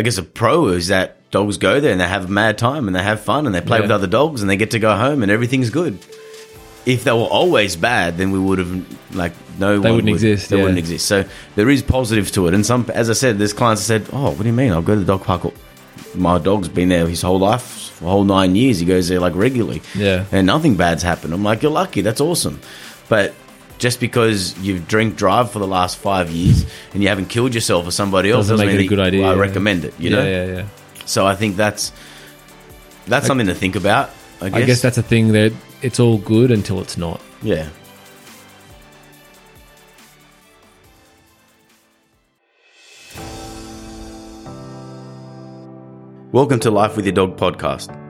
I guess a pro is that dogs go there and they have a mad time and they have fun and they play Yeah. with other dogs and they get to go home and everything's good. If they were always bad, then we would have like no. They one wouldn't would- exist, They yeah. wouldn't exist. So there is positives to it. And some, as I said, there's clients that said, "Oh, what do you mean? I'll go to the dog park. My dog's been there his whole life, for a whole nine years. He goes there like regularly, Yeah. and nothing bad's happened." I'm like, "You're lucky. That's awesome." But just because you've drink drive for the last five years and you haven't killed yourself or somebody else Doesn't make mean it a good idea. I yeah. recommend it. You yeah, know, yeah, yeah. so I think that's that's something to think about. I guess. I guess that's a thing that it's all good until it's not. yeah. Welcome to Life with Your Dog podcast.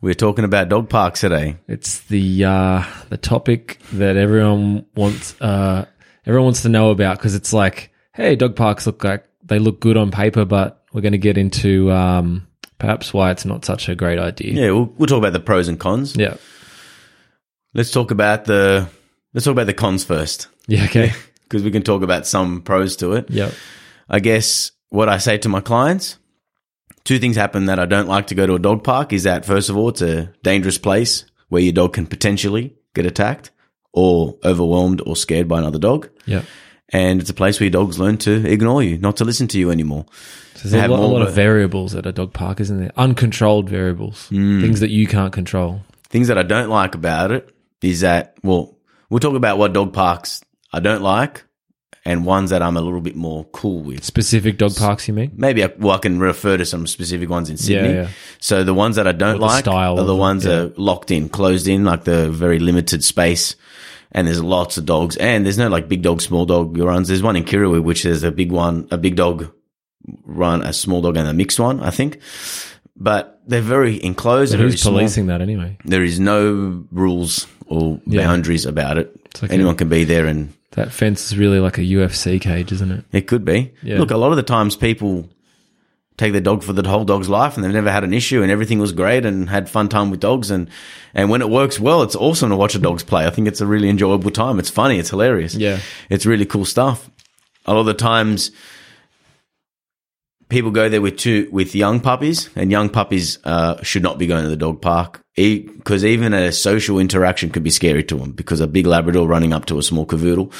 We're talking about dog parks today. It's the uh, the topic that everyone wants uh, everyone wants to know about because it's like, hey, dog parks look like they look good on paper, but we're going to get into um, perhaps why it's not such a great idea. Yeah, we'll, we'll talk about the pros and cons. Yeah. Let's talk about the let's talk about the cons first Yeah. Okay. because we can talk about some pros to it. Yeah. I guess what I say to my clients, two things happen that I don't like to go to a dog park is that first of all, it's a dangerous place where your dog can potentially get attacked or overwhelmed or scared by another dog. Yep. And it's a place where your dogs learn to ignore you, not to listen to you anymore. So there's a lot, a lot of of variables at a dog park, isn't there? Uncontrolled variables, Mm. things that you can't control. Things that I don't like about it is that, well, we'll talk about what dog parks I don't like and ones that I'm a little bit more cool with. Specific dog parks, you mean? Maybe I, well, I can refer to some specific ones in Sydney. yeah. So the ones that I don't like are the ones yeah. that are locked in, closed in, like the very limited space. And there's lots of dogs, and there's no like big dog, small dog runs. There's one in Kirrawee, which is a big one, a big dog run, a small dog, and a mixed one, I think. But they're very enclosed. But who's small. policing that anyway? There is no rules or Yeah. boundaries about it. like Anyone can be there, and That fence is really like a UFC cage, isn't it? it could be. Yeah. Look, a lot of the times people take their dog for the whole dog's life and they've never had an issue and everything was great and had fun time with dogs and and when it works well, it's awesome to watch the dogs play. I think it's a really enjoyable time. It's funny, it's hilarious. Yeah. It's really cool stuff. A lot of the times people go there with two with young puppies and young puppies uh, should not be going to the dog park because even a social interaction could be scary to them because a big labrador running up to a small cavoodle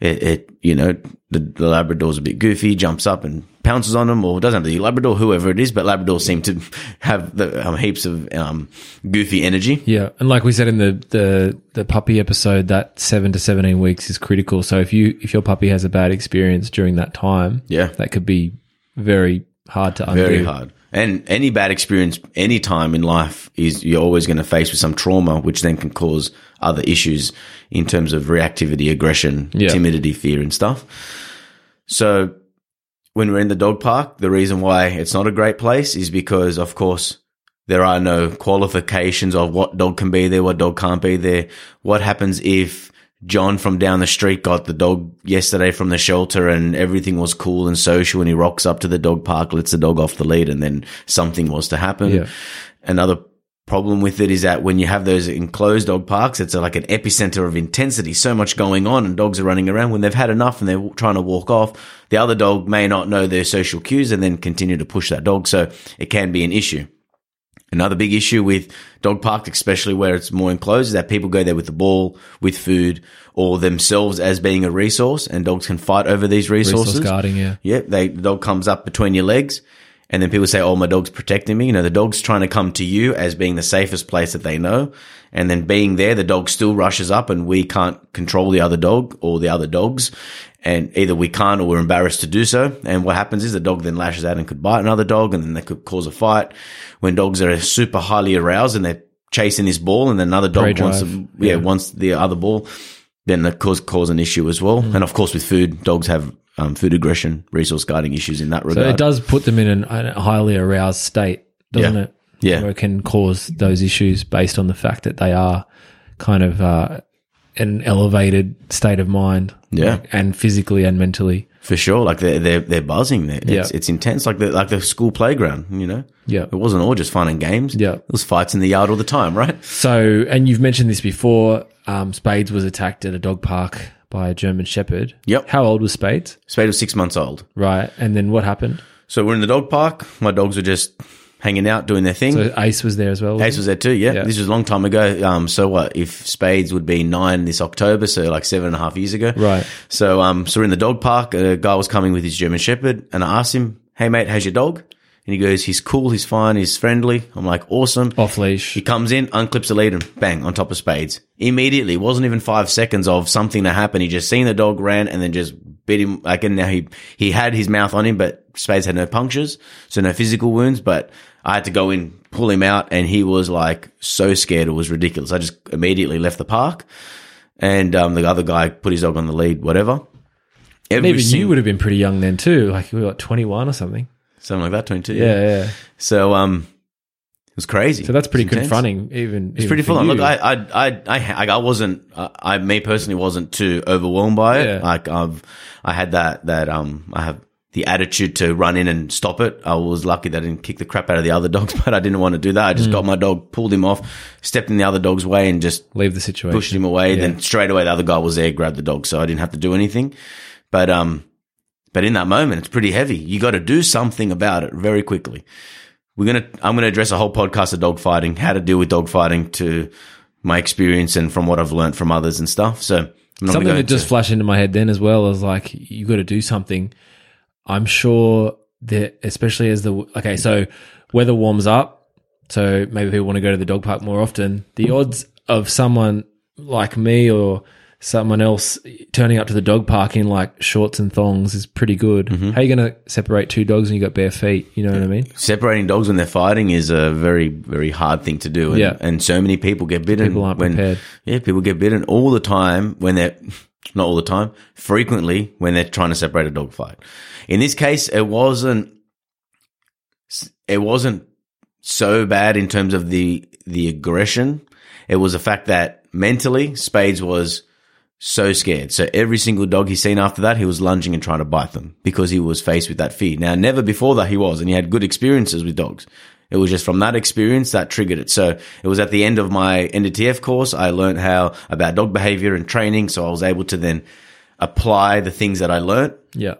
it, it you know the, the labrador's a bit goofy jumps up and pounces on them or doesn't have the labrador whoever it is but labradors seem to have the um, heaps of um, goofy energy Yeah, and like we said in the, the the puppy episode, that seven to seventeen weeks is critical. So if you if your puppy has a bad experience during that time, Yeah. that could be very hard to undo. Very hard. And any bad experience any time in life is you're always going to face with some trauma, which then can cause other issues in terms of reactivity, aggression, Yeah. timidity, fear, and stuff. So when we're in the dog park, the reason why it's not a great place is because, of course, there are no qualifications of what dog can be there, what dog can't be there. What happens if John from down the street got the dog yesterday from the shelter and everything was cool and social and he rocks up to the dog park, lets the dog off the lead and then something was to happen. Yeah. Another problem with it is that when you have those enclosed dog parks, it's like an epicenter of intensity, so much going on and dogs are running around. When they've had enough and they're trying to walk off, the other dog may not know their social cues and then continue to push that dog. So it can be an issue. Another big issue with dog parks, especially where it's more enclosed, is that people go there with the ball, with food, or themselves as being a resource, and dogs can fight over these resources. Resource guarding, yeah. Yeah, they the dog comes up between your legs, and then people say, "Oh, my dog's protecting me." You know, the dog's trying to come to you as being the safest place that they know, and then being there, the dog still rushes up, and we can't control the other dog or the other dogs, and either we can't or we're embarrassed to do so. And what happens is the dog then lashes out and could bite another dog, and then that could cause a fight. When dogs are super highly aroused and they're chasing this ball, and then another dog Prey wants drive. to, yeah, Yeah. wants the other ball then that cause cause an issue as well. Mm. And of course, with food, dogs have um, food aggression, resource guarding issues in that regard. So it does put them in a highly aroused state doesn't Yeah. it? Yeah. Or it can cause those issues based on the fact that they are kind of uh, an elevated state of mind. Yeah. like, and physically and mentally. For sure, like they're they're, they're buzzing. It's, Yeah. it's intense, like the like the school playground. You know, Yeah. it wasn't all just fun and games. Yeah. it was fights in the yard all the time, right? So, and you've mentioned this before. Um, Spades was attacked at a dog park by a German Shepherd. Yep. How old was Spades? Spade was six months old, Right. And then what happened? so we're in the dog park. My dogs are just hanging out doing their thing. So Ace was there as well. Ace was there too, yeah. Yeah. This was a long time ago. Um, so what? If Spades would be nine this October, so like seven and a half years ago. Right. So, um, so we're in the dog park. A guy was coming with his German Shepherd, and I asked him, "Hey mate, how's your dog?" And he goes, "He's cool. He's fine. He's friendly." I'm like, "Awesome." off leash. He comes in, unclips the lead, and bang on top of Spades immediately. It wasn't even five seconds of something to happen. He just seen the dog ran and then just bit him. Like, and now he he had his mouth on him, but Spades had no punctures, so no physical wounds. But I had to go in, pull him out, and he was like so scared. It was ridiculous. I just immediately left the park, and um, the other guy put his dog on the lead. Whatever. And Every even you would have been pretty young then too. Like you were like 21 or something. something like that, twenty two. Yeah. Yeah. So um, it was crazy. So that's pretty confronting. Even It's pretty full on. Look, I, I, I, I, I, I wasn't, I, I, me personally wasn't too overwhelmed by it. Yeah. Like I've, I had that, that, um, I have the attitude to run in and stop it. I was lucky that I didn't kick the crap out of the other dogs, but I didn't want to do that. I Mm. just got my dog, pulled him off, stepped in the other dog's way and just leave the situation. pushed him away. Then straight away the other guy was there, grabbed the dog, so I didn't have to do anything. But um, but in that moment, it's pretty heavy. You got to do something about it very quickly. We're gonna, I'm gonna address a whole podcast of dog fighting, how to deal with dog fighting, to my experience and from what I've learned from others and stuff. So I'm not gonna Something that just flashed into my head then as well is like you got to do something. I'm sure that especially as the okay, so weather warms up, so maybe people want to go to the dog park more often. The odds of someone like me or someone else turning up to the dog park in like shorts and thongs is pretty good. Mm-hmm. How are you going to separate two dogs when you got bare feet? You know what I mean? separating dogs when they're fighting is a very, very hard thing to do. And, Yeah. and so many people get bitten. People aren't when, prepared. Yeah, people get bitten all the time when they're, not all the time, frequently when they're trying to separate a dog fight. In this case, it wasn't, it wasn't so bad in terms of the, the aggression. It was the fact that mentally, Spades was so scared. So every single dog he's seen after that, he was lunging and trying to bite them because he was faced with that fear. Now, never before that he was, and he had good experiences with dogs. It was just from that experience that triggered it. So it was at the end of my NDTF course, I learned how about dog behavior and training. So I was able to then apply the things that I learned Yeah.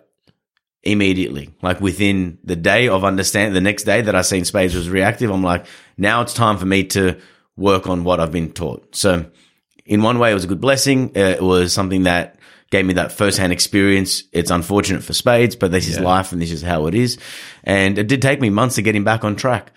immediately. Like within the day of understand the next day that I seen Spades was reactive, I'm like, now it's time for me to work on what I've been taught. So in one way, it was a good blessing. Uh, It was something that gave me that firsthand experience. It's unfortunate for Spades, but this is life and this is how it is. And it did take me months to get him back on track.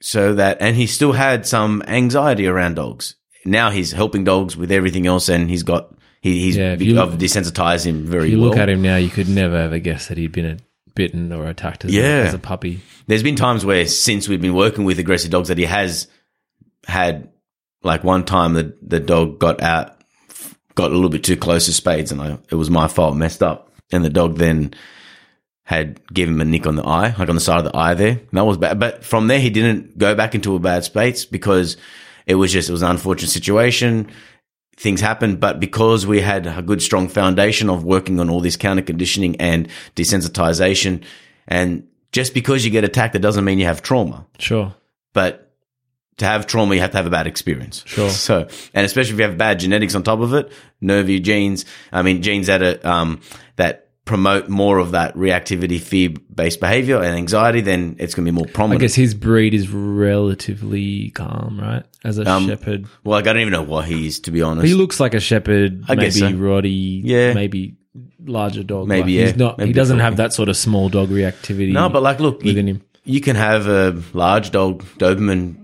So that, and he still had some anxiety around dogs. Now he's helping dogs with everything else and he's got, he, he's, Yeah, you I've desensitized him very If you well. look at him now, you could never ever guess that he'd been a, bitten or attacked as, a, as a puppy. there's been times where since we've been working with aggressive dogs that he has had like one time the the dog got out got a little bit too close to spades and I, it was my fault messed up and the dog then had given him a nick on the eye like on the side of the eye there and that was bad but from there he didn't go back into a bad space because it was just it was an unfortunate situation things happened, but because we had a good strong foundation of working on all this counter conditioning and desensitization, and just because you get attacked, it doesn't mean you have trauma. Sure. But to have trauma, you have to have a bad experience. Sure. So, and especially if you have bad genetics on top of it, nervy genes. I mean, genes that are um, that promote more of that reactivity, fear-based behavior and anxiety, then it's going to be more prominent. I guess his breed is relatively calm, right? As a Um, shepherd. well, like, I don't even know what he is, to be honest. He looks like a shepherd, I maybe guess so. Roddy, Yeah. maybe larger dog. Maybe, Like, yeah. He's not, Maybe he doesn't have that sort of small dog reactivity. No, but like, look, within you, him. you can have a large dog, Doberman,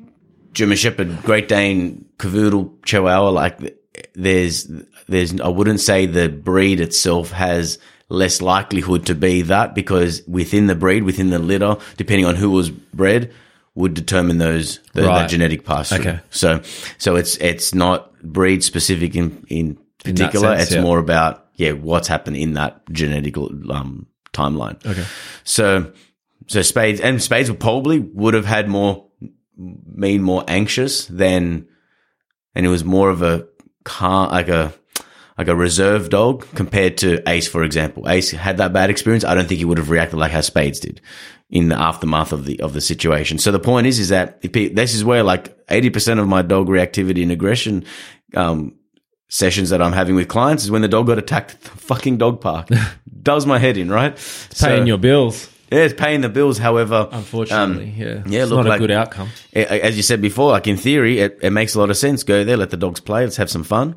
German Shepherd, Great Dane, Cavoodle, Chihuahua. Like, there's, there's, I wouldn't say the breed itself has less likelihood to be that because within the breed, within the litter, depending on who was bred, would determine those the, Right. that genetic pass. Okay. So, so it's it's not breed specific in in In particular. sense, it's yeah. more about yeah what's happened in that genetic um timeline. Okay. So, so Spades and Spades would probably would have had more mean more anxious than, and it was more of a car, like a, like a reserve dog compared to Ace, for example. Ace had that bad experience. I don't think he would have reacted like how Spades did in the aftermath of the of the situation. So the point is, is that if he, this is where like eighty percent of my dog reactivity and aggression um, sessions that I'm having with clients is when the dog got attacked at the fucking dog park. Does my head in, right? Paying your bills, yeah, it's paying the bills. However, unfortunately. um, yeah. yeah, It's look not like- a good outcome. as you said before, like in theory, it, it makes a lot of sense. Go there, let the dogs play, let's have some fun.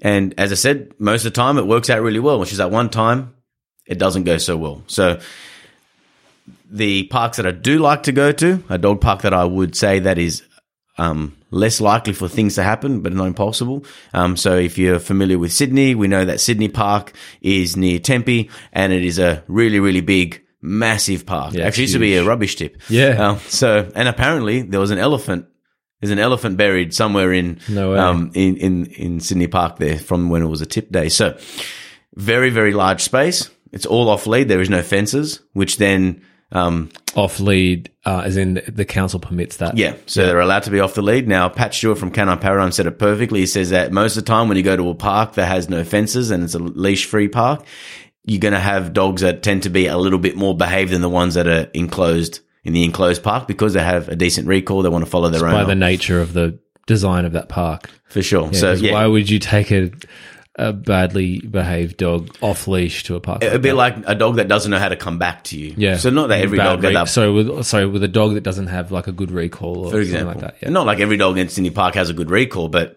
And as I said, most of the time it works out really well. Which is that one time, it doesn't go so well. So the parks that I do like to go to, a dog park that I would say that is um, less likely for things to happen, but not impossible. Um, so if you're familiar with Sydney, we know that Sydney Park is near Tempe, and it is a really, really big, massive park. Yeah, Actually, used to be a rubbish tip. Yeah. Um, so, and apparently there was an elephant. There's an elephant buried somewhere in No um in, in in Sydney Park there from when it was a tip day. So, very very large space. It's all off lead. There is no fences, which then um Off lead, uh, as in the council permits that. yeah, so they're allowed to be off the lead. Now, Pat Stewart from Canine Paradigm said it perfectly. He says that most of the time when you go to a park that has no fences and it's a leash free park, you're going to have dogs that tend to be a little bit more behaved than the ones that are enclosed in the enclosed park because they have a decent recall. They want to follow their by own the nature of the design of that park. for sure. Yeah, so yeah, why would you take a, a badly behaved dog off leash to a park? a bit like a dog that doesn't know how to come back to you. yeah. So not that every Bad dog re- up. sorry with sorry with a dog that doesn't have like a good recall or for something example. like that. Yeah. Not like every dog in Sydney Park has a good recall, but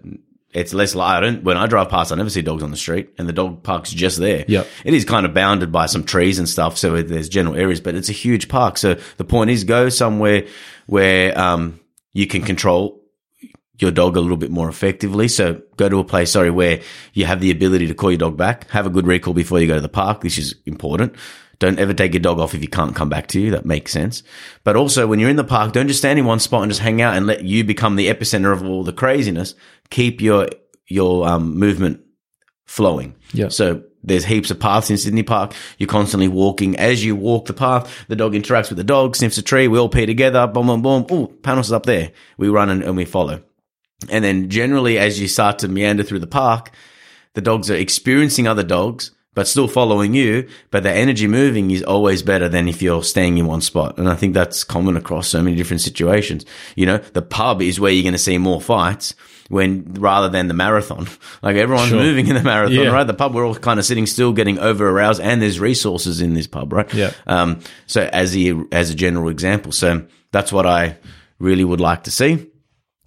it's less like I don't. When I drive past, I never see dogs on the street, and the dog park's just there. Yep. it is kind of bounded by some trees and stuff, so there's general areas, but it's a huge park. So the point is, go somewhere where um, you can control your dog a little bit more effectively. So go to a place, sorry, where you have the ability to call your dog back. Have a good recall before you go to the park. This is important. Don't ever take your dog off if you can't come back to you. That makes sense. But also when you're in the park, don't just stand in one spot and just hang out and let you become the epicenter of all the craziness. Keep your, your, um, movement flowing. Yeah. So there's heaps of paths in Sydney Park. You're constantly walking. As you walk the path, the dog interacts with the dog, sniffs a tree. We all pee together. Boom, boom, boom. Oh, Panos is up there. We run and, and we follow. And then generally, as you start to meander through the park, the dogs are experiencing other dogs, but still following you. But the energy moving is always better than if you're staying in one spot. And I think that's common across so many different situations. You know, the pub is where you're going to see more fights when rather than the marathon. Like everyone's Sure. moving in the marathon, Yeah. right? The pub, we're all kind of sitting still, getting over aroused, and there's resources in this pub, right? Yeah. Um, so as a, as a general example, so that's what I really would like to see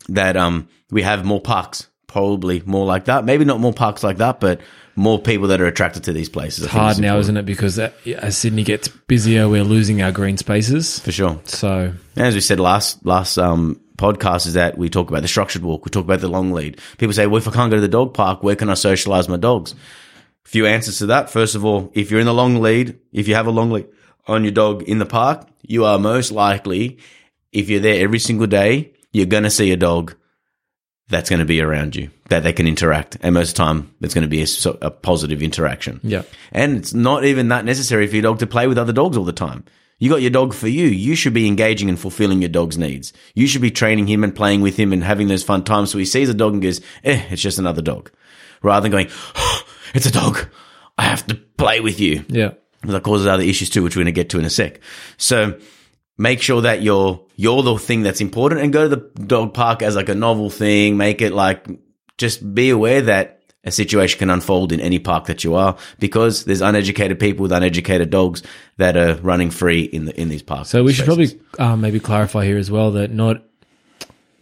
that um we have more parks, probably more like that. Maybe not more parks like that, but more people that are attracted to these places. It's hard now, isn't it? Because as Sydney gets busier, we're losing our green spaces. For sure. So as we said last last um podcast is that we talk about the structured walk, we talk about the long lead. People say, Well, if I can't go to the dog park, where can I socialize my dogs? A Few answers to that. First of all, if you're in the long lead, if you have a long lead on your dog in the park, you are most likely, if you're there every single day, you're gonna see a dog that's going to be around you that they can interact, and most of the time it's going to be a, a positive interaction. yeah, And it's not even that necessary for your dog to play with other dogs all the time. You got your dog for you. You should be engaging and fulfilling your dog's needs. You should be training him and playing with him and having those fun times so he sees a dog and goes, eh, it's just another dog. Rather than going, oh, it's a dog. I have to play with you. yeah, That causes other issues too, which we're going to get to in a sec. So make sure that you're you're the thing that's important and go to the dog park as like a novel thing. Make it like just be aware that a situation can unfold in any park that you are because there's uneducated people with uneducated dogs that are running free in the in these parks. So we should spaces. probably uh, maybe clarify here as well that not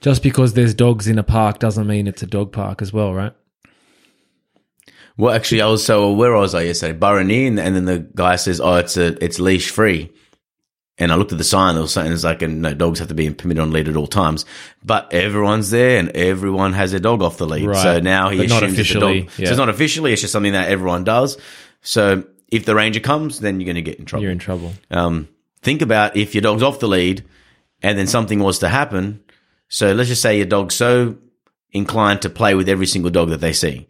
just because there's dogs in a park doesn't mean it's a dog park as well, right? Well, actually, I was so where was I yesterday? Burrani, and, and then the guy says, "Oh, it's a it's leash free." And I looked at the sign. There was something that's like, and no, dogs have to be permitted on lead at all times. But everyone's there, and everyone has their dog off the lead. Right. So now he But not assumes it's a officially, dog. yeah. So it's not officially. It's just something that everyone does. So if the ranger comes, then you're going to get in trouble. You're in trouble. Um, think about if your dog's off the lead and then something was to happen. So let's just say your dog's so inclined to play with every single dog that they see.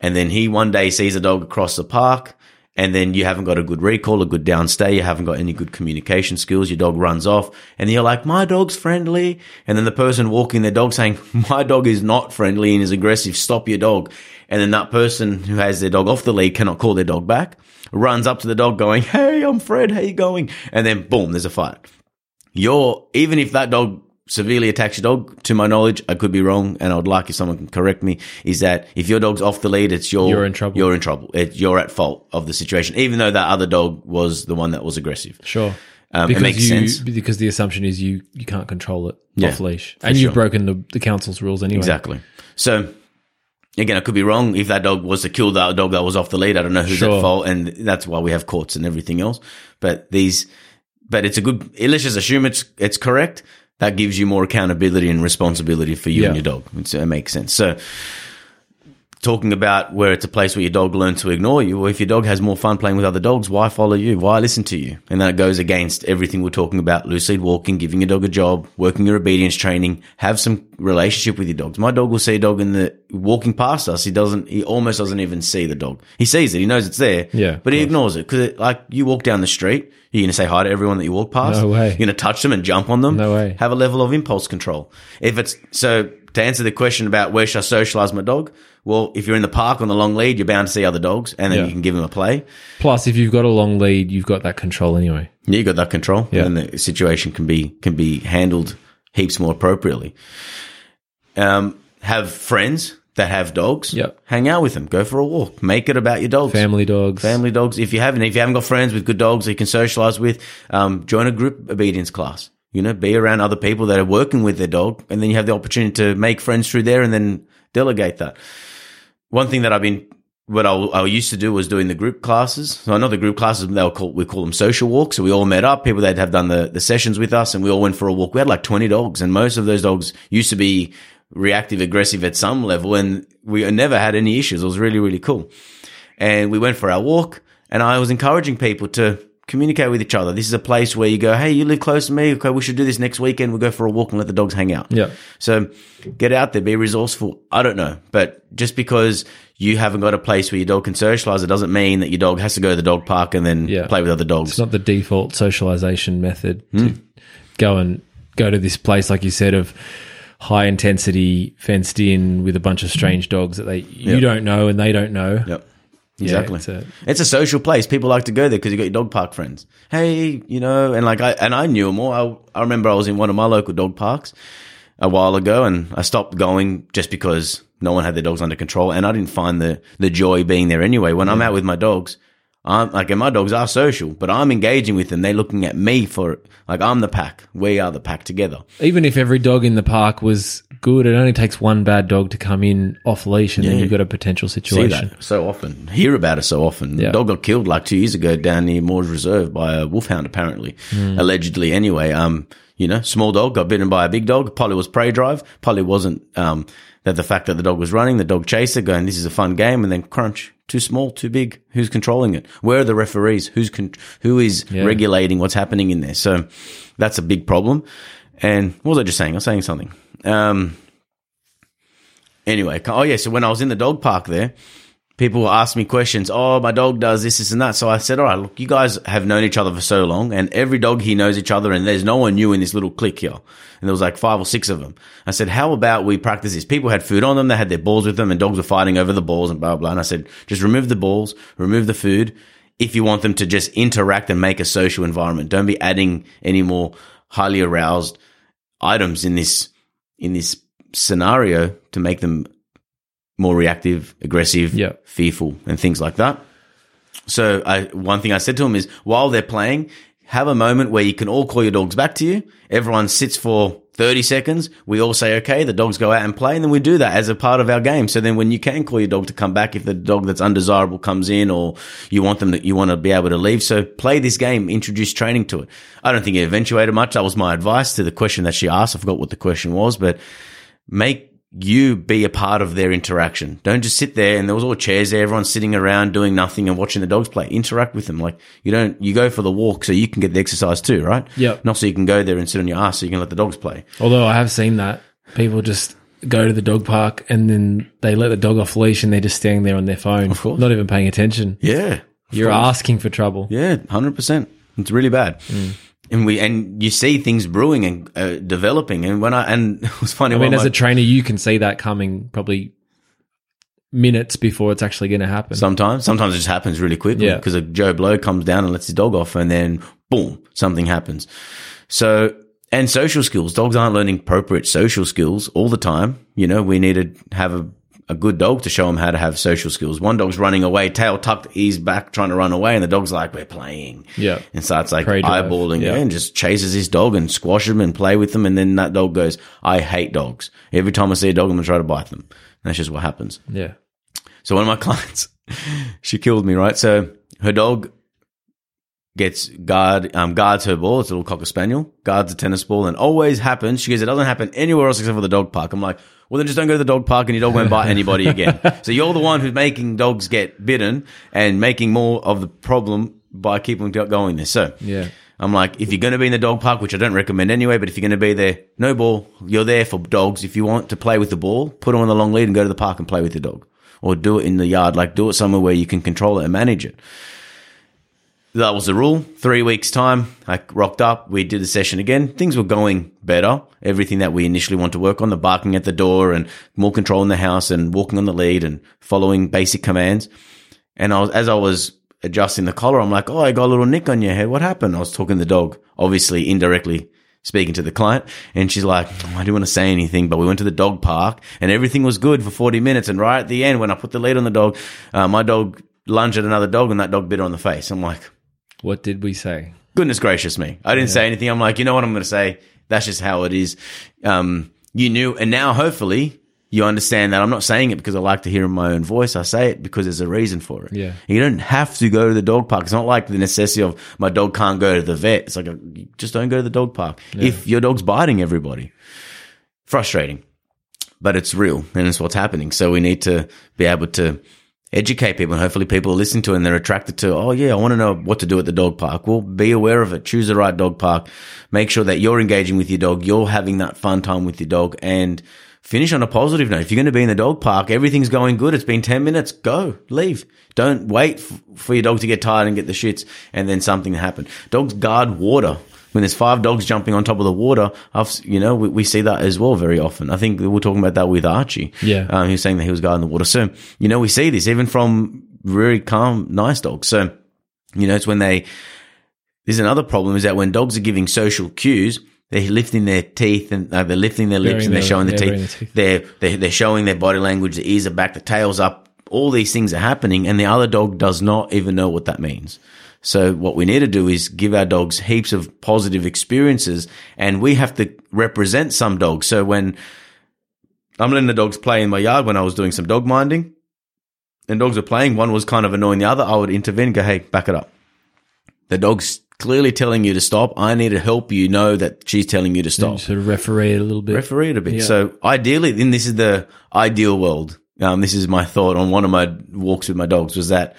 And then he one day sees a dog across the park and then you haven't got a good recall, a good downstay, you haven't got any good communication skills, your dog runs off, and you're like, my dog's friendly. And then the person walking their dog saying, my dog is not friendly and is aggressive, stop your dog. And then that person who has their dog off the lead cannot call their dog back, runs up to the dog going, hey, I'm Fred, how you going? And then boom, there's a fight. You're, even if that dog severely attacks your dog, to my knowledge, I could be wrong, and I would like if someone can correct me, is that if your dog's off the lead, it's your, You're in trouble. You're in trouble. It, you're at fault of the situation, even though that other dog was the one that was aggressive. Sure. Um, it because makes you, sense. Because the assumption is you you can't control it Yeah, off leash, and you've broken the, the council's rules anyway. Exactly. So again, I could be wrong. If that dog was to kill that dog that was off the lead, I don't know who's Sure. at fault, and that's why we have courts and everything else. But these, but it's a good. Let's just assume it's it's correct. That gives you more accountability and responsibility for you and your dog. It's, it makes sense. So. Talking about where it's a place where your dog learns to ignore you, or if your dog has more fun playing with other dogs, why follow you? Why listen to you? And that goes against everything we're talking about lead walking, giving your dog a job, working your obedience training, have some relationship with your dogs. My dog will see a dog in the walking past us. He doesn't, he almost doesn't even see the dog. He sees it. He knows it's there. Yeah, But he ignores it because like you walk down the street, you're going to say hi to everyone that you walk past. No way. You're going to touch them and jump on them. No way. Have a level of impulse control. If it's, so to answer the question about where should I socialize my dog? Well, if you're in the park on the long lead, you're bound to see other dogs and then Yeah. you can give them a play. Plus, if you've got a long lead, you've got that control anyway. Yeah, you got that control, Yeah. and the situation can be can be handled heaps more appropriately. Um, have friends that have dogs. Yep. hang out with them. Go for a walk. Make it about your dogs. Family dogs. Family dogs. If you haven't, if you haven't got friends with good dogs that you can socialize with, um, join a group obedience class. You know, be around other people that are working with their dog, and then you have the opportunity to make friends through there, and then delegate that. One thing that I've been, what I, I used to do was doing the group classes. So know the group classes, they were called, we call them social walks. So we all met up, people that have done the, the sessions with us, and we all went for a walk. We had like 20 dogs, and most of those dogs used to be reactive, aggressive at some level, and we never had any issues. It was really, really cool. And we went for our walk, and I was encouraging people to communicate with each other. This is a place where you go, hey, you live close to me. Okay, we should do this next weekend. We'll go for a walk and let the dogs hang out. Yeah. So get out there, be resourceful. I don't know, but just because you haven't got a place where your dog can socialize, it doesn't mean that your dog has to go to the dog park and then Yeah. play with other dogs. It's not the default socialization method Hmm. to go and go to this place, like you said, of high intensity, fenced in with a bunch of strange dogs that they you Yep. don't know and they don't know. Yep. Yeah, Exactly. it's a- it's a social place. People like to go there because you got your dog park friends. Hey, you know, and like I and I knew them all. I, I remember I was in one of my local dog parks a while ago, and I stopped going just because no one had their dogs under control, and I didn't find the the joy being there anyway. When I'm out with my dogs, I'm like, and my dogs are social, but I'm engaging with them. They're looking at me for like I'm the pack. We are the pack together. Even if every dog in the park was good, it only takes one bad dog to come in off leash, and then you've got a potential See situation. that so often. Hear about it so often. Yeah. Dog got killed like two years ago down near Moores Reserve by a wolfhound, apparently, Hmm. allegedly. Anyway, um, you know, small dog got bitten by a big dog. Polly was prey drive. Polly wasn't. Um, that the fact that the dog was running, the dog chaser going, this is a fun game, and then crunch, too small, too big. Who's controlling it? Where are the referees? Who's con- who is Yeah. regulating what's happening in there? So that's a big problem. And what was I just saying? I was saying something. Um, Anyway, oh yeah, so when I was in the dog park there, people were asking me questions. Oh, my dog does this, this, and that. So I said, all right, look, you guys have known each other for so long, and every dog here knows each other, and there's no one new in this little clique here. And there was like five or six of them. I said, how about we practice this? People had food on them, they had their balls with them, and dogs were fighting over the balls and blah, blah. And I said, just remove the balls, remove the food. If you want them to just interact and make a social environment, don't be adding any more highly aroused items in this, in this scenario to make them more reactive, aggressive, Yeah. fearful, and things like that. So I, one thing I said to them is while they're playing, have a moment where you can all call your dogs back to you. Everyone sits for 30 seconds. We all say, okay, the dogs go out and play. And then we do that as a part of our game. So then when you can call your dog to come back, if the dog that's undesirable comes in or you want them that you want to be able to leave. So play this game, introduce training to it. I don't think it eventuated much. That was my advice to the question that she asked. I forgot what the question was, but make you be a part of their interaction. Don't just sit there and there was all chairs there, everyone's sitting around doing nothing and watching the dogs play. Interact with them. Like you don't, you go for the walk so you can get the exercise too, right? Yep. Not so you can go there and sit on your ass so you can let the dogs play. Although I have seen that people just go to the dog park and then they let the dog off leash and they're just standing there on their phone, Of course. not even paying attention. Yeah. You're asking for trouble. Yeah, hundred percent. It's really bad. Mm. And we and you see things brewing and uh, developing. And when I and it was funny. I mean, as my- a trainer, you can see that coming probably minutes before it's actually going to happen. Sometimes, sometimes it just happens really quickly Yeah. because a Joe Blow comes down and lets his dog off, and then boom, something happens. So, and social skills. Dogs aren't learning appropriate social skills all the time. You know, we need to have a, a good dog to show them how to have social skills. One dog's running away, tail tucked, ears back, trying to run away, and the dog's like, "We're playing." Yeah. and starts like Prey eyeballing Yeah. and just chases his dog and squashes him and play with them. And then that dog goes, "I hate dogs. Every time I see a dog, I'm gonna try to bite them." And that's just what happens. Yeah. So one of my clients, she killed me, right? So her dog gets guard um, guards her ball. It's a little cocker spaniel, guards a tennis ball, and always happens. She goes, it doesn't happen anywhere else except for the dog park. I'm like, well, then just don't go to the dog park, and your dog won't bite anybody again. so you're the one who's making dogs get bitten and making more of the problem by keeping go- going there. So Yeah. I'm like, if you're going to be in the dog park, which I don't recommend anyway, but if you're going to be there, no ball. You're there for dogs. If you want to play with the ball, put them on the long lead and go to the park and play with your dog. Or do it in the yard, like do it somewhere where you can control it and manage it. That was the rule. Three weeks' time, I rocked up. We did the session again. Things were going better. Everything that we initially wanted to work on, the barking at the door and more control in the house and walking on the lead and following basic commands. And I was, as I was adjusting the collar, I'm like, oh, I got a little nick on your head. What happened? I was talking to the dog, obviously indirectly speaking to the client. And she's like, oh, I didn't want to say anything, but we went to the dog park and everything was good for 40 minutes. And right at the end, when I put the lead on the dog, uh, my dog lunged at another dog and that dog bit her on the face. I'm like, What did we say? goodness gracious me. I didn't say anything. I'm like, you know what I'm going to say? That's just how it is. Um, you knew, and now hopefully you understand that I'm not saying it because I like to hear in my own voice. I say it because there's a reason for it. Yeah. You don't have to go to the dog park. It's not like the necessity of my dog can't go to the vet. It's like, a, just don't go to the dog park. If your dog's biting everybody, frustrating, but it's real and it's what's happening. So we need to be able to educate people and hopefully people are listening to it and they're attracted to, oh yeah, I want to know what to do at the dog park. Well, be aware of it. Choose the right dog park. Make sure that you're engaging with your dog. You're having that fun time with your dog and finish on a positive note. If you're going to be in the dog park, everything's going good. It's been 10 minutes. Go, leave. Don't wait f- for your dog to get tired and get the shits and then something happen. Dogs guard water. When there's five dogs jumping on top of the water, I've, you know, we, we see that as well very often. I think we were talking about that with Archie. Yeah. Um, he was saying that he was guarding the water. So, you know, we see this even from very calm, nice dogs. So, you know, it's when they, there's another problem is that when dogs are giving social cues, they're lifting their teeth and uh, they're lifting their lips and they're showing the yeah, teeth. their teeth. They're, they're they're showing their body language. The ears are back, the tail's up. All these things are happening, and the other dog does not even know what that means. So what we need to do is give our dogs heaps of positive experiences, and we have to represent some dogs. So when I'm letting the dogs play in my yard when I was doing some dog minding, and dogs are playing, one was kind of annoying the other, I would intervene go, hey, back it up. The dog's clearly telling you to stop. I need to help you know that she's telling you to stop. Sort of referee it a little bit. Referee it a bit. Yeah. So ideally, then this is the ideal world. Um, this is my thought on one of my walks with my dogs was that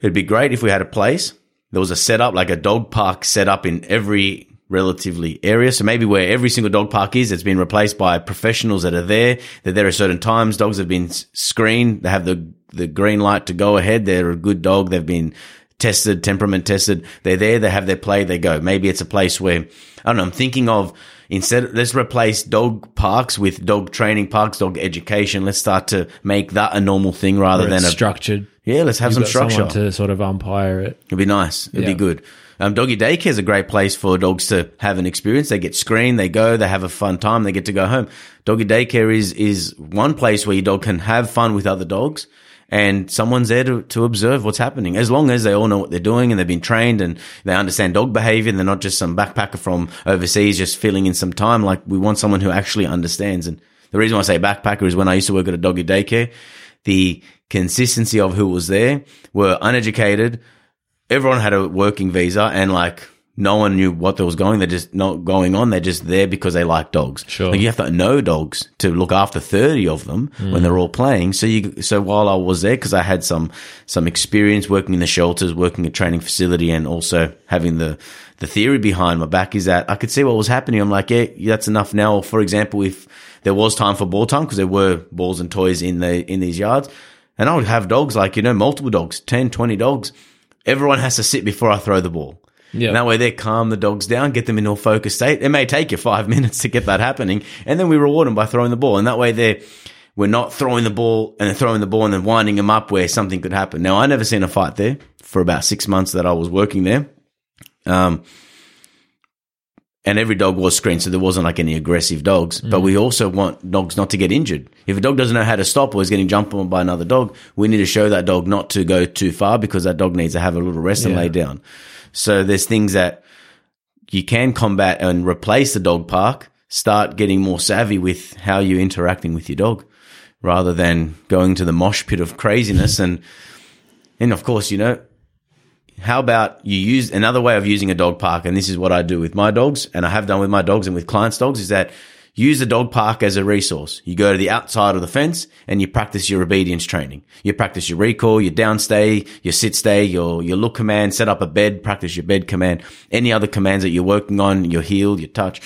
it'd be great if we had a place. There was a setup, like a dog park set up in every relatively area. So maybe where every single dog park is, it's been replaced by professionals that are there. They're there at certain times. Dogs have been screened. They have the, the green light to go ahead. They're a good dog. They've been tested, temperament tested. They're there. They have their play. They go. Maybe it's a place where, I don't know, I'm thinking of instead, let's replace dog parks with dog training parks, dog education. Let's start to make that a normal thing rather Where than a, structured. yeah, let's have You've some structure. to sort of umpire it. It'd be nice. It'd Yeah. be good. Um, doggy daycare is a great place for dogs to have an experience. They get screened, they go, they have a fun time, they get to go home. Doggy daycare is is one place where your dog can have fun with other dogs, and someone's there to, to observe what's happening. As long as they all know what they're doing and they've been trained and they understand dog behavior, and they're not just some backpacker from overseas just filling in some time. Like we want someone who actually understands. And the reason I say backpacker is when I used to work at a doggy daycare, the consistency of who was there were uneducated everyone had a working visa and like no one knew what there was going. They're just not going on. They're just there because they like dogs. Sure. Like you have to know dogs to look after 30 of them when mm. they're all playing. So you, so while I was there, cause I had some, some experience working in the shelters, working at training facility and also having the, the theory behind my back is that I could see what was happening. I'm like, yeah, that's enough now. Or for example, if there was time for ball time, because there were balls and toys in the, in these yards, And I would have dogs like, you know, multiple dogs, 10, 20 dogs. Everyone has to sit before I throw the ball. And that way they calm the dogs down, get them into a focused state. It may take you five minutes to get that happening. And then we reward them by throwing the ball. And that way they're, we're not throwing the ball and then throwing the ball and then winding them up where something could happen. Now, I never seen a fight there for about six months that I was working there. Um, and every dog was screened, so there wasn't like any aggressive dogs. But we mm. also want dogs not to get injured. If a dog doesn't know how to stop or is getting jumped on by another dog, we need to show that dog not to go too far because that dog needs to have a little rest and lay down. So there's things that you can combat and replace the dog park. Start getting more savvy with how you're interacting with your dog, rather than going to the mosh pit of craziness and and of course, you know, how about you use another way of using a dog park? And this is what I do with my dogs, and I have done with my dogs and with clients' dogs is that use the dog park as a resource. You go to the outside of the fence and you practice your obedience training. You practice your recall, your downstay, your sit stay, your, your look command, set up a bed, practice your bed command, any other commands that you're working on, your heel, your touch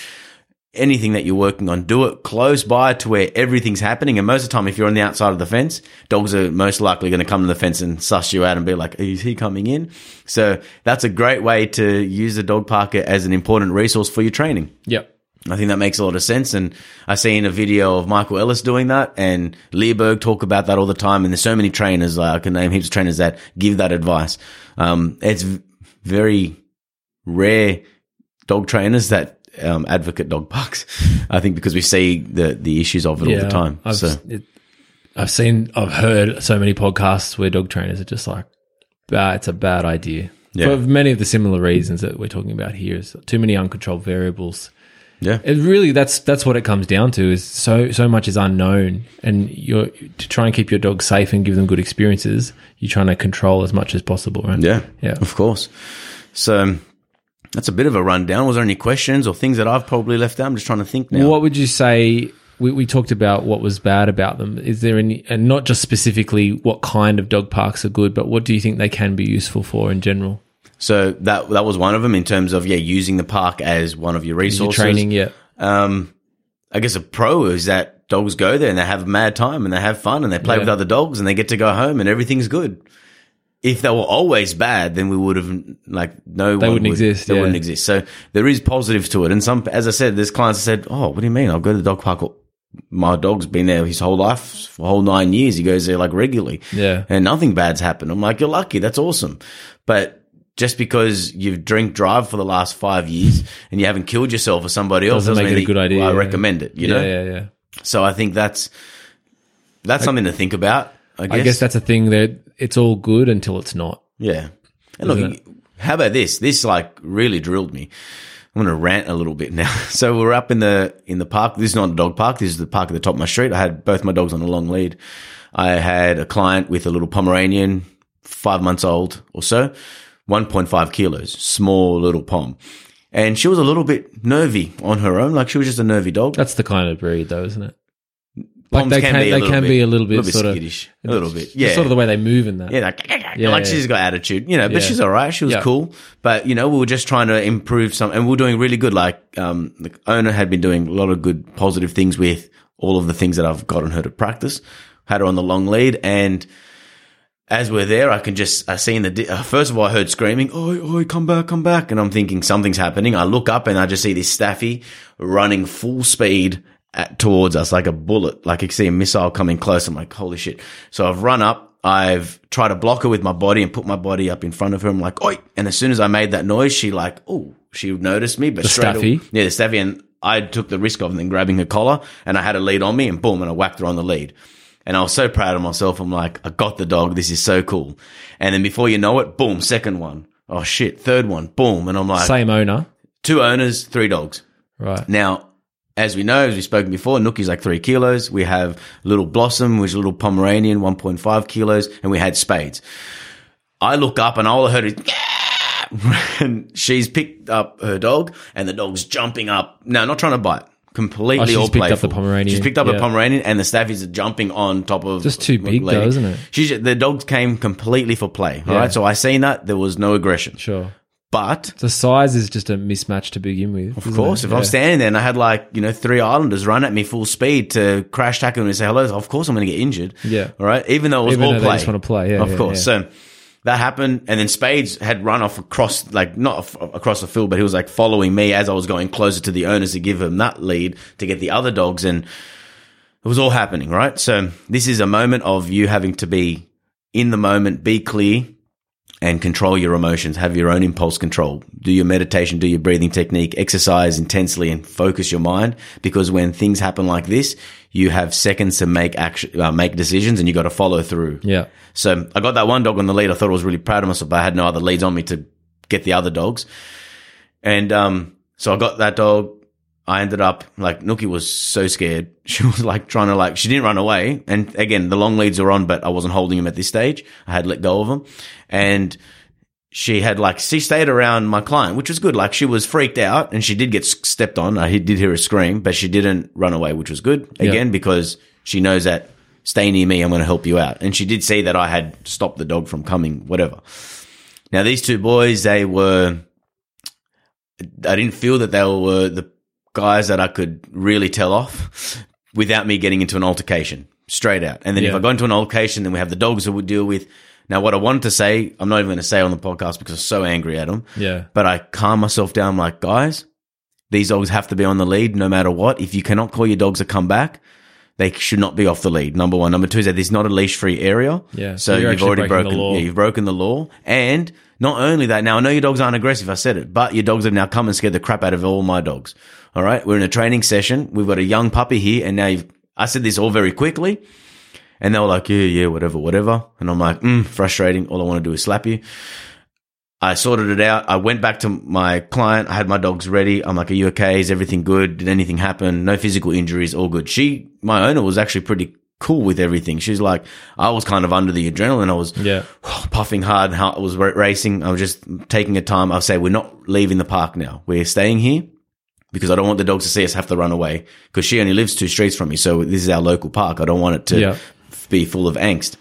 anything that you're working on, do it close by to where everything's happening. And most of the time, if you're on the outside of the fence, dogs are most likely going to come to the fence and suss you out and be like, is he coming in? So that's a great way to use the dog park as an important resource for your training. Yep. I think that makes a lot of sense. And I seen a video of Michael Ellis doing that and Leerburg talk about that all the time. And there's so many trainers, like, I can name heaps of trainers that give that advice. Um, it's very rare dog trainers that um, advocate dog parks. I think because we see the, the issues of it all the time. I've, so it, I've seen, I've heard so many podcasts where dog trainers are just like, ah, it's a bad idea. Yeah. For many of the similar reasons that we're talking about here is too many uncontrolled variables. yeah, It really that's that's what it comes down to is so so much is unknown and you're to try and keep your dog safe and give them good experiences, you're trying to control as much as possible, right? yeah, Yeah. of course. So um, that's a bit of a rundown. Was there any questions or things that I've probably left out? I'm just trying to think now. What would you say? We, we talked about what was bad about them. Is there any, and not just specifically what kind of dog parks are good, but what do you think they can be useful for in general? So that that was one of them in terms of yeah using the park as one of your Your resources. training, yeah. Um, I guess a pro is that dogs go there and they have a mad time and they have fun and they play Yeah. with other dogs and they get to go home and everything's good. If they were always bad, then we would have like no They one wouldn't would- exist, They yeah. wouldn't exist. So there is positives to it. And some, as I said, there's clients that said, "Oh, what do you mean? I'll go to the dog park." My dog's been there his whole life, for a whole nine years. He goes there like regularly Yeah. and nothing bad's happened. I'm like, you're lucky. That's awesome. But just because you've drink drive for the last five years and you haven't killed yourself or somebody else Doesn't doesn't make it a good idea, I yeah. recommend it. You yeah, know. yeah, yeah. So I think that's that's something to think about. I guess. I guess that's a thing that it's all good until it's not. yeah. And look, Isn't how about this? This like really drilled me. I'm going to rant a little bit now. So we're up in the in the park. This is not a dog park. This is the park at the top of my street. I had both my dogs on a long lead. I had a client with a little Pomeranian, five months old or so, 1.5 kilos, small little pom. And she was a little bit nervy on her own. Like she was just a nervy dog. That's the kind of breed, though, isn't it? Like Poms they can, a they little can bit- be a little bit, sort of skittish. A little bit. Yeah. sort of the way they move in that. Yeah, like, Yeah, like she's got attitude, you know, but Yeah. she's all right. She was Yeah. cool. But, you know, we were just trying to improve some, and we were doing really good. Like, um, the owner had been doing a lot of good, positive things with all of the things that I've gotten her to practice. Had her on the long lead. And as we're there, I can just, I seen the, di- uh, first of all, I heard screaming, oi, oi, come back, come back. And I'm thinking something's happening. I look up and I just see this staffy running full speed at, towards us like a bullet. Like you see a missile coming close. I'm like, holy shit. So I've run up. I've tried to block her with my body and put my body up in front of her. I'm like, oi. And as soon as I made that noise, she like, oh, she noticed me, but The straight staffy? away- yeah, the staffy. And I took the risk of then grabbing her collar and I had a lead on me and boom, and I whacked her on the lead. And I was so proud of myself. I'm like, I got the dog. This is so cool. And then before you know it, boom, second one. Oh shit, third one, boom. And I'm like, Same owner, two owners, three dogs. right? Now, as we know, as we've spoken before, Nookie's like three kilos. We have little Blossom, which is a little Pomeranian, 1.5 kilos, and we had Spades. I look up and all I heard is, and she's picked up her dog and the dog's jumping up. No, not trying to bite. Completely Oh, she's all picked up the Pomeranian. She's picked up Yeah. a Pomeranian and the staffies are jumping on top of Just too big lady. though, isn't it? She's, the dogs came completely for play. All Yeah. right. So I seen that. There was no aggression. Sure. But The size is just a mismatch to begin with. of course, if I'm standing there and I had like, you know, three Islanders run at me full speed to crash tackle and say hello, of course I'm going to get injured. Yeah. All right. Even though it was Even all play. just wanna play, yeah, Of yeah, course. So that happened. And then Spades had run off across, like, not across the field, but he was like following me as I was going closer to the owners to give him that lead to get the other dogs. And it was all happening, right? So this is a moment of you having to be in the moment, be clear, and control your emotions, have your own impulse control, do your meditation, do your breathing technique, exercise intensely and focus your mind because when things happen like this, you have seconds to make action, uh, make decisions and you got to follow through. Yeah. So I got that one dog on the lead. I thought I was really proud of myself, but I had no other leads on me to get the other dogs. And, um, so I got that dog. I ended up like Nookie was so scared. She was like trying to like she didn't run away. And again, the long leads were on, but I wasn't holding him at this stage. I had let go of him, and she had like she stayed around my client, which was good. Like she was freaked out, and she did get stepped on. I did hear a scream, but she didn't run away, which was good. Again, because she knows that stay near me, I'm going to help you out. And she did see that I had stopped the dog from coming, whatever. Now these two boys, they were I didn't feel that they were the guys that I could really tell off without me getting into an altercation straight out. And then if I got into an altercation, then we have the dogs that we deal with. Now, what I wanted to say, I'm not even going to say on the podcast because I'm so angry at them. Yeah. But I calm myself down. I'm like, guys, these dogs have to be on the lead no matter what. If you cannot call your dogs to come back, they should not be off the lead. Number one. Number two is that this is not a leash free area. Yeah, So, so you've already broken, law. yeah, you've broken the law. And not only that, now I know your dogs aren't aggressive. I said it, but your dogs have now come and scared the crap out of all my dogs. All right. We're in a training session. We've got a young puppy here. And now you've, I said this all very quickly. And they were like, yeah, yeah, whatever, whatever. And I'm like, mm, frustrating. All I want to do is slap you. I sorted it out. I went back to my client. I had my dogs ready. I'm like, are you okay? Is everything good? Did anything happen? No physical injuries. All good. She, my owner was actually pretty cool with everything. She's like, I was kind of under the adrenaline. I was Yeah. puffing hard. How I was racing. I was just taking a time. I'll say, we're not leaving the park now. We're staying here because I don't want the dogs to see us have to run away because she only lives two streets from me. So this is our local park. I don't want it to Yeah. be full of angst.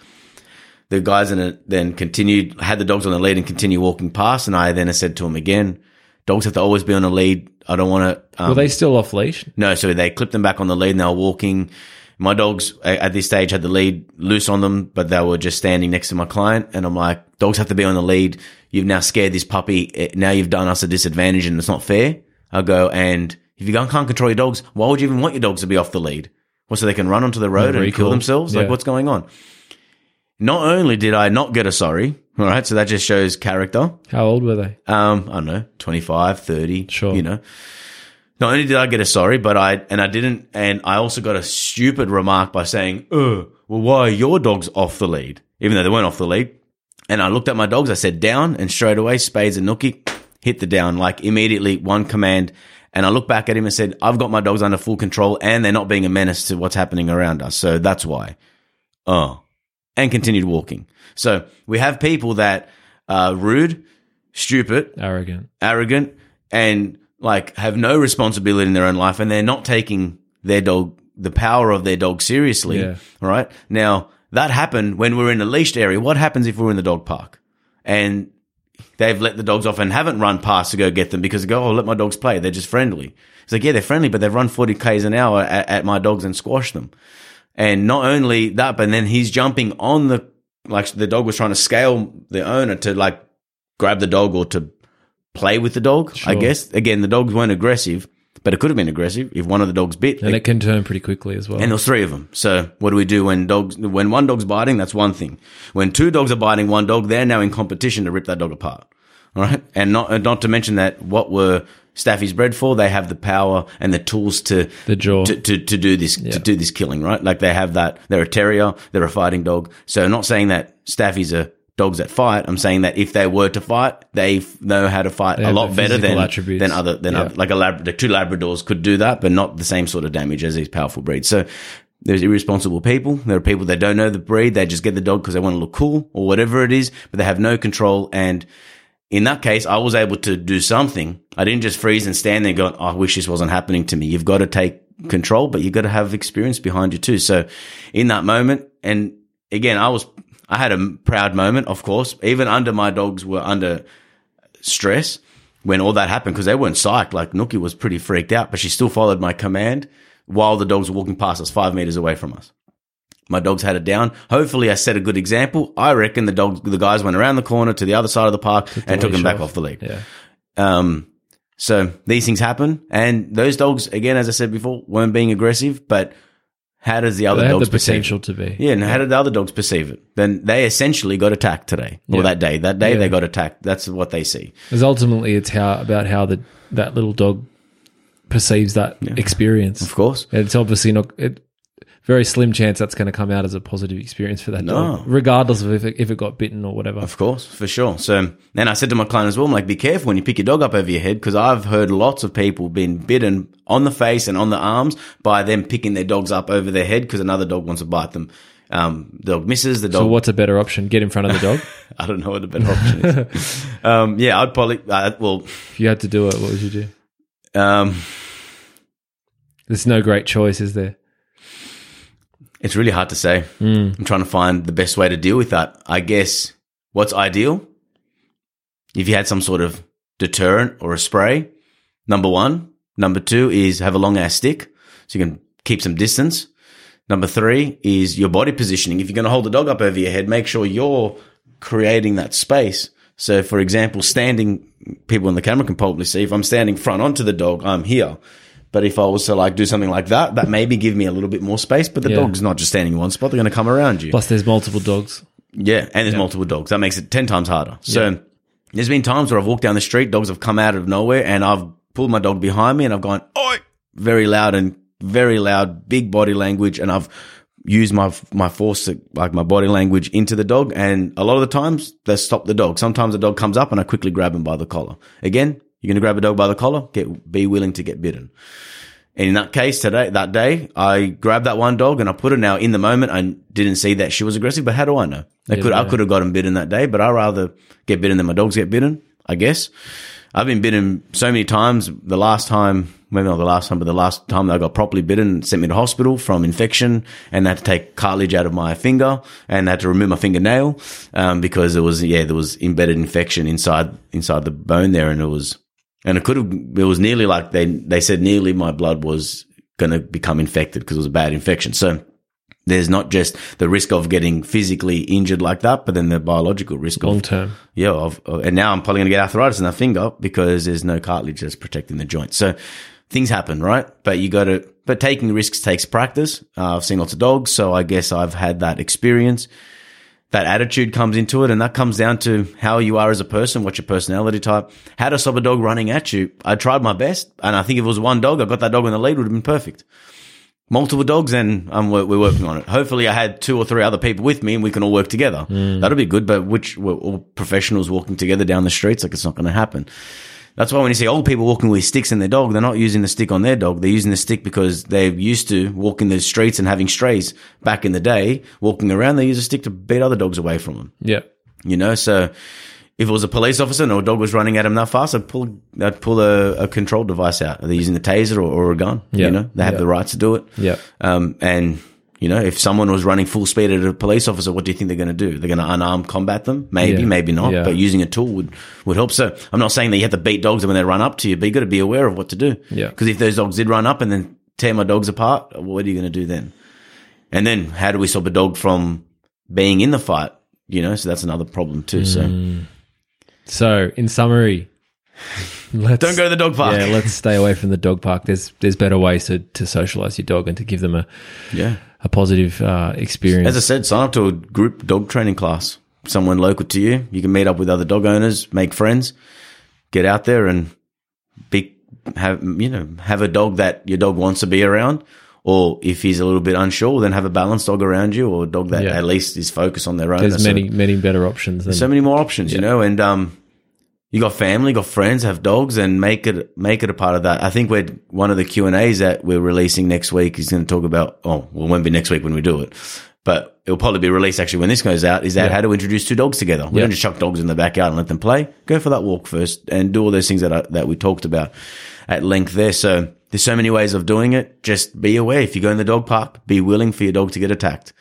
The guys in it then continued, had the dogs on the lead and continue walking past. And I then said to them again, dogs have to always be on the lead. I don't want to. Um, Were they still off leash? no, so they clipped them back on the lead and they were walking. My dogs at this stage had the lead loose on them, but they were just standing next to my client. And I'm like, dogs have to be on the lead. You've now scared this puppy. Now you've done us a disadvantage and it's not fair. I go, and if you can't control your dogs, why would you even want your dogs to be off the lead? Well, so they can run onto the road and kill themselves? Like, what's going on? Not only did I not get a sorry, all right, so that just shows character. How old were they? Um, I don't know, 25, 30, Sure. you know. Not only did I get a sorry, but I, and I didn't, and I also got a stupid remark by saying, uh, well, why are your dogs off the lead? Even though they weren't off the lead. And I looked at my dogs, I said down, and straight away, Spades and Nookie hit the down, like immediately, one command. And I looked back at him and said, I've got my dogs under full control and they're not being a menace to what's happening around us. So that's why. Oh. And continued walking. So we have people that are rude, stupid, Arrogant. arrogant and like have no responsibility in their own life and they're not taking their dog the power of their dog seriously Yeah. all right now that happened when we're in a leashed area what happens if we're in the dog park and they've let the dogs off and haven't run past to go get them because they go oh let my dogs play. They're just friendly. It's like yeah they're friendly but they've run 40 k's an hour at, at my dogs and squashed them. And not only that but then he's jumping on the like the dog was trying to scale the owner to like grab the dog or to play with the dog. I guess. Again, the dogs weren't aggressive, but it could have been aggressive if one of the dogs bit. And it can turn pretty quickly as well. And there's three of them. So what do we do when dogs? When one dog's biting, that's one thing. When two dogs are biting one dog, they're now in competition to rip that dog apart. All right, and not not to mention that what were Staffy's bred for? They have the power and the tools to The jaw. to, to, to do this to do this killing. Right, like they have that. They're a terrier. They're a fighting dog. So not saying that Staffy's are dogs that fight. I'm saying that if they were to fight, they f- know how to fight a lot better than attributes. than other than Yeah. other, like a lab, the two Labradors could do that, but not the same sort of damage as these powerful breeds. So there's irresponsible people. There are people that don't know the breed. They just get the dog because they want to look cool or whatever it is, but they have no control. And in that case, I was able to do something. I didn't just freeze and stand there going, oh, I wish this wasn't happening to me. You've got to take control, but you've got to have experience behind you too. So in that moment, and again, I was, I had a proud moment, of course, even under my dogs were under stress when all that happened because they weren't psyched. Like Nookie was pretty freaked out, but she still followed my command while the dogs were walking past us, five meters away from us. My dogs had it down. Hopefully, I set a good example. I reckon the dogs, the guys went around the corner to the other side of the park and took him back off. off the lead. Yeah. Um, so these things happen, and those dogs, again, as I said before, weren't being aggressive. But how does the other They dogs the perceive it? potential to be. Yeah, and how did the other dogs perceive it? Then they essentially got attacked today or Yeah. that day. That day Yeah. they got attacked. That's what they see. Because ultimately, it's how about how the that little dog perceives that experience. Of course. It's obviously not. It, very slim chance that's going to come out as a positive experience for that No. dog, regardless of if it, if it got bitten or whatever. Of course, for sure. So then I said to my client as well, I'm like, be careful when you pick your dog up over your head because I've heard lots of people being bitten on the face and on the arms by them picking their dogs up over their head because another dog wants to bite them. Um, the dog misses, the dog. So what's a better option? Get in front of the dog. I don't know what a better option is. um, yeah, I'd probably, uh, well, if you had to do it, what would you do? um, There's no great choice, is there? It's really hard to say. Hmm. I'm trying to find the best way to deal with that. I guess what's ideal if you had some sort of deterrent or a spray. Number one. Number two is have a long ass stick so you can keep some distance. Number three is your body positioning. If you're going to hold the dog up over your head, make sure you're creating that space. So, for example, standing, people in the camera can probably see if I'm standing front onto the dog, I'm here. But if I was to like do something like that, that maybe give me a little bit more space. But the Yeah. dog's not just standing in one spot; they're going to come around you. Plus, there's multiple dogs. Yeah, and there's multiple dogs. That makes it 10 times harder. So there's been times where I've walked down the street, dogs have come out of nowhere, and I've pulled my dog behind me and I've gone, oi, very loud and very loud, big body language, and I've used my my force, to- like my body language, into the dog. And a lot of the times they stop the dog. Sometimes the dog comes up and I quickly grab him by the collar. Again, you're going to grab a dog by the collar, get be willing to get bitten. And in that case today, that day, I grabbed that one dog and I put it now in the moment. I didn't see that she was aggressive, but how do I know? I Yeah, could, I could have gotten bitten that day, but I rather get bitten than my dogs get bitten, I guess. I've been bitten so many times. The last time, maybe not the last time, but the last time that I got properly bitten sent me to hospital from infection and they had to take cartilage out of my finger and they had to remove my fingernail, um, because there was, yeah, there was embedded infection inside, inside the bone there and it was, and it could have, it was nearly like they, they said nearly my blood was going to become infected because it was a bad infection. So there's not just the risk of getting physically injured like that, but then the biological risk Long of, term. yeah, of, of- and now I'm probably going to get arthritis in that finger because there's no cartilage that's protecting the joint. So things happen, right? But you got to, but taking risks takes practice. Uh, I've seen lots of dogs, so I guess I've had that experience that attitude comes into it and that comes down to how you are as a person, what's your personality type, how to stop a dog running at you. I tried my best and I think if it was one dog, I got that dog in the lead would have been perfect. Multiple dogs and um, we're, we're working on it. Hopefully I had two or three other people with me and we can all work together. That'll be good, but which we're all professionals walking together down the streets, like it's not going to happen. That's why when you see old people walking with sticks in their dog, they're not using the stick on their dog. They're using the stick because they're used to walking the streets and having strays back in the day, walking around. They use a stick to beat other dogs away from them. Yeah. You know, so if it was a police officer and a dog was running at him that fast, I'd pull, I'd pull a, a control device out. Are they using the taser or, or a gun? Yeah. You know, they have Yeah. the right to do it. Yeah. Um, and you know, if someone was running full speed at a police officer, what do you think they're going to do? They're going to unarmed combat them? Maybe, Yeah. maybe not. Yeah. But using a tool would, would help. So I'm not saying that you have to beat dogs when they run up to you, but you got to be aware of what to do. Yeah. Because if those dogs did run up and then tear my dogs apart, what are you going to do then? And then how do we stop a dog from being in the fight? You know, so that's another problem too. So Mm. So, in summary, let's don't go to the dog park. Yeah, let's stay away from the dog park. There's there's better ways to, to socialize your dog and to give them a, yeah. a positive uh, experience. As I said, sign up to a group dog training class. Someone local to you. You can meet up with other dog owners, make friends, get out there and be have you know have a dog that your dog wants to be around. Or if he's a little bit unsure, then have a balanced dog around you, or a dog that Yeah. at least is focused on their own. There's That's many many better options than so many more options, you know, and um, you got family, got friends, have dogs, and make it make it a part of that. I think we're one of the Q and A's that we're releasing next week is going to talk about. Oh, well, it won't be next week when we do it, but it'll probably be released actually when this goes out. Is that Yeah. how to introduce two dogs together? We Yeah. don't just chuck dogs in the backyard and let them play. Go for that walk first and do all those things that I, that we talked about at length there. So there's so many ways of doing it. Just be aware if you go in the dog park, be willing for your dog to get attacked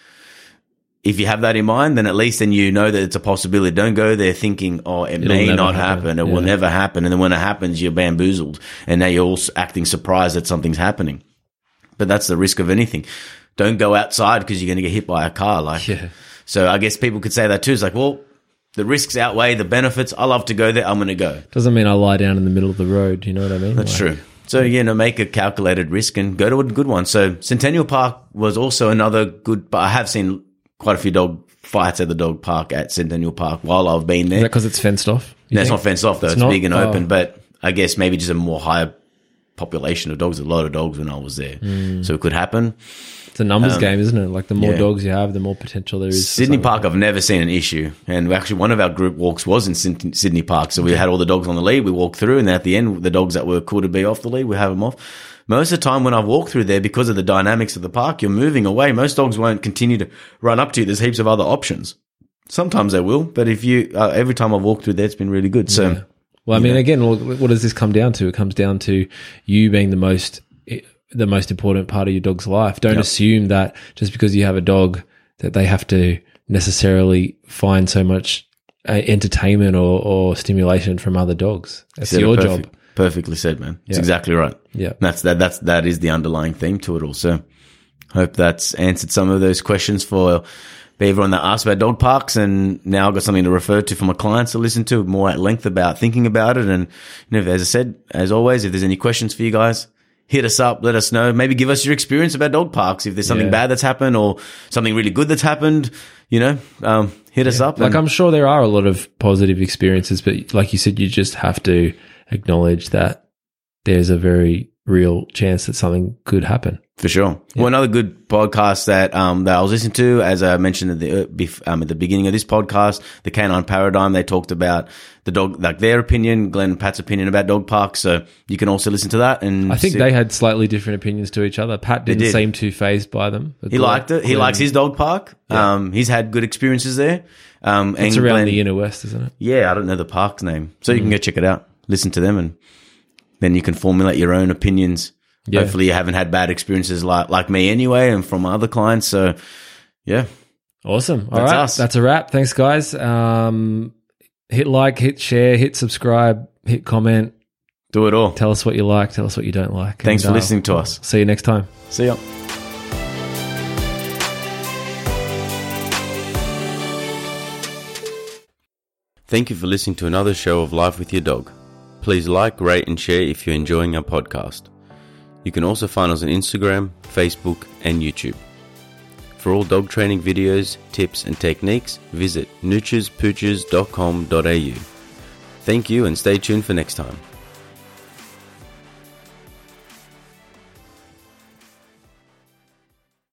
if you have that in mind, then at least then you know that it's a possibility. Don't go there thinking, oh, it may not happen. happen. It will never happen. And then when it happens, you're bamboozled. And now you're all acting surprised that something's happening. But that's the risk of anything. Don't go outside because you're going to get hit by a car. Like, Yeah. so I guess people could say that too. It's like, well, the risks outweigh the benefits. I love to go there. I'm going to go. Doesn't mean I lie down in the middle of the road. You know what I mean? That's Like, true. So, you know, make a calculated risk and go to a good one. So Centennial Park was also another good, but I have seen quite a few dog fights at the dog park at Centennial Park while I've been Is there. that because it's fenced off? No, it's not fenced off though. It's, not? big and Oh. open, but I guess maybe just a more higher population of dogs. A lot of dogs when I was there, so it could happen. It's a numbers game, isn't it? Like the more Um, yeah. dogs you have, the more potential there is. Sydney. Park, I've never seen an issue, and actually one of our group walks was in Sydney Park. So we had all the dogs on the lead. We walked through, and then at the end, the dogs that were cool to be off the lead, we have them off. Most of the time, when I walk through there, because of the dynamics of the park, you're moving away. Most dogs won't continue to run up to you. There's heaps of other options. Sometimes they will, but if you uh, every time I've walked through there, it's been really good. So. Well, I mean, again, what does this come down to? It comes down to you being the most the most important part of your dog's life. Don't assume that just because you have a dog that they have to necessarily find so much uh, entertainment or, or stimulation from other dogs. That's your perfect- job. Perfectly said, man. It's Yeah. exactly right. Yeah. That's that. That's that is the underlying theme to it. all. So hope that's answered some of those questions for everyone that asked about dog parks, and now I've got something to refer to for my clients to listen to more at length about thinking about it. And you know, as I said, as always, if there's any questions for you guys. Hit us up, let us know. Maybe give us your experience about dog parks. If there's something Yeah. bad that's happened or something really good that's happened, you know, um, hit us up. Like I'm sure there are a lot of positive experiences, but like you said, you just have to acknowledge that there's a very real chance that something could happen. For sure. Well, another good podcast that um, that I was listening to, as I mentioned at the uh, um, at the beginning of this podcast, the Canine Paradigm. They talked about the dog, like their opinion, Glenn and Pat's opinion about dog parks. So you can also listen to that. And I think see- they had slightly different opinions to each other. Pat didn't did. seem too phased by them. he Glenn- liked it. He Glenn- likes his dog park. Um, he's had good experiences there. Um, It's around Glenn- the inner west, isn't it? yeah, I don't know the park's name, so Mm. you can go check it out, listen to them, and then you can formulate your own opinions. Yeah. Hopefully, you haven't had bad experiences like like me anyway, and from other clients. So, yeah. Awesome. All That's right, us. that's a wrap. Thanks, guys. Um, hit like, hit share, hit subscribe, hit comment. Do it all. Tell us what you like. Tell us what you don't like. Thanks And, for uh, listening to us. See you next time. See ya. Thank you for listening to another show of Life with Your Dog. Please like, rate, and share if you're enjoying our podcast. You can also find us on Instagram, Facebook, and YouTube. For all dog training videos, tips, and techniques, visit noochespooches.com.au. Thank you and stay tuned for next time.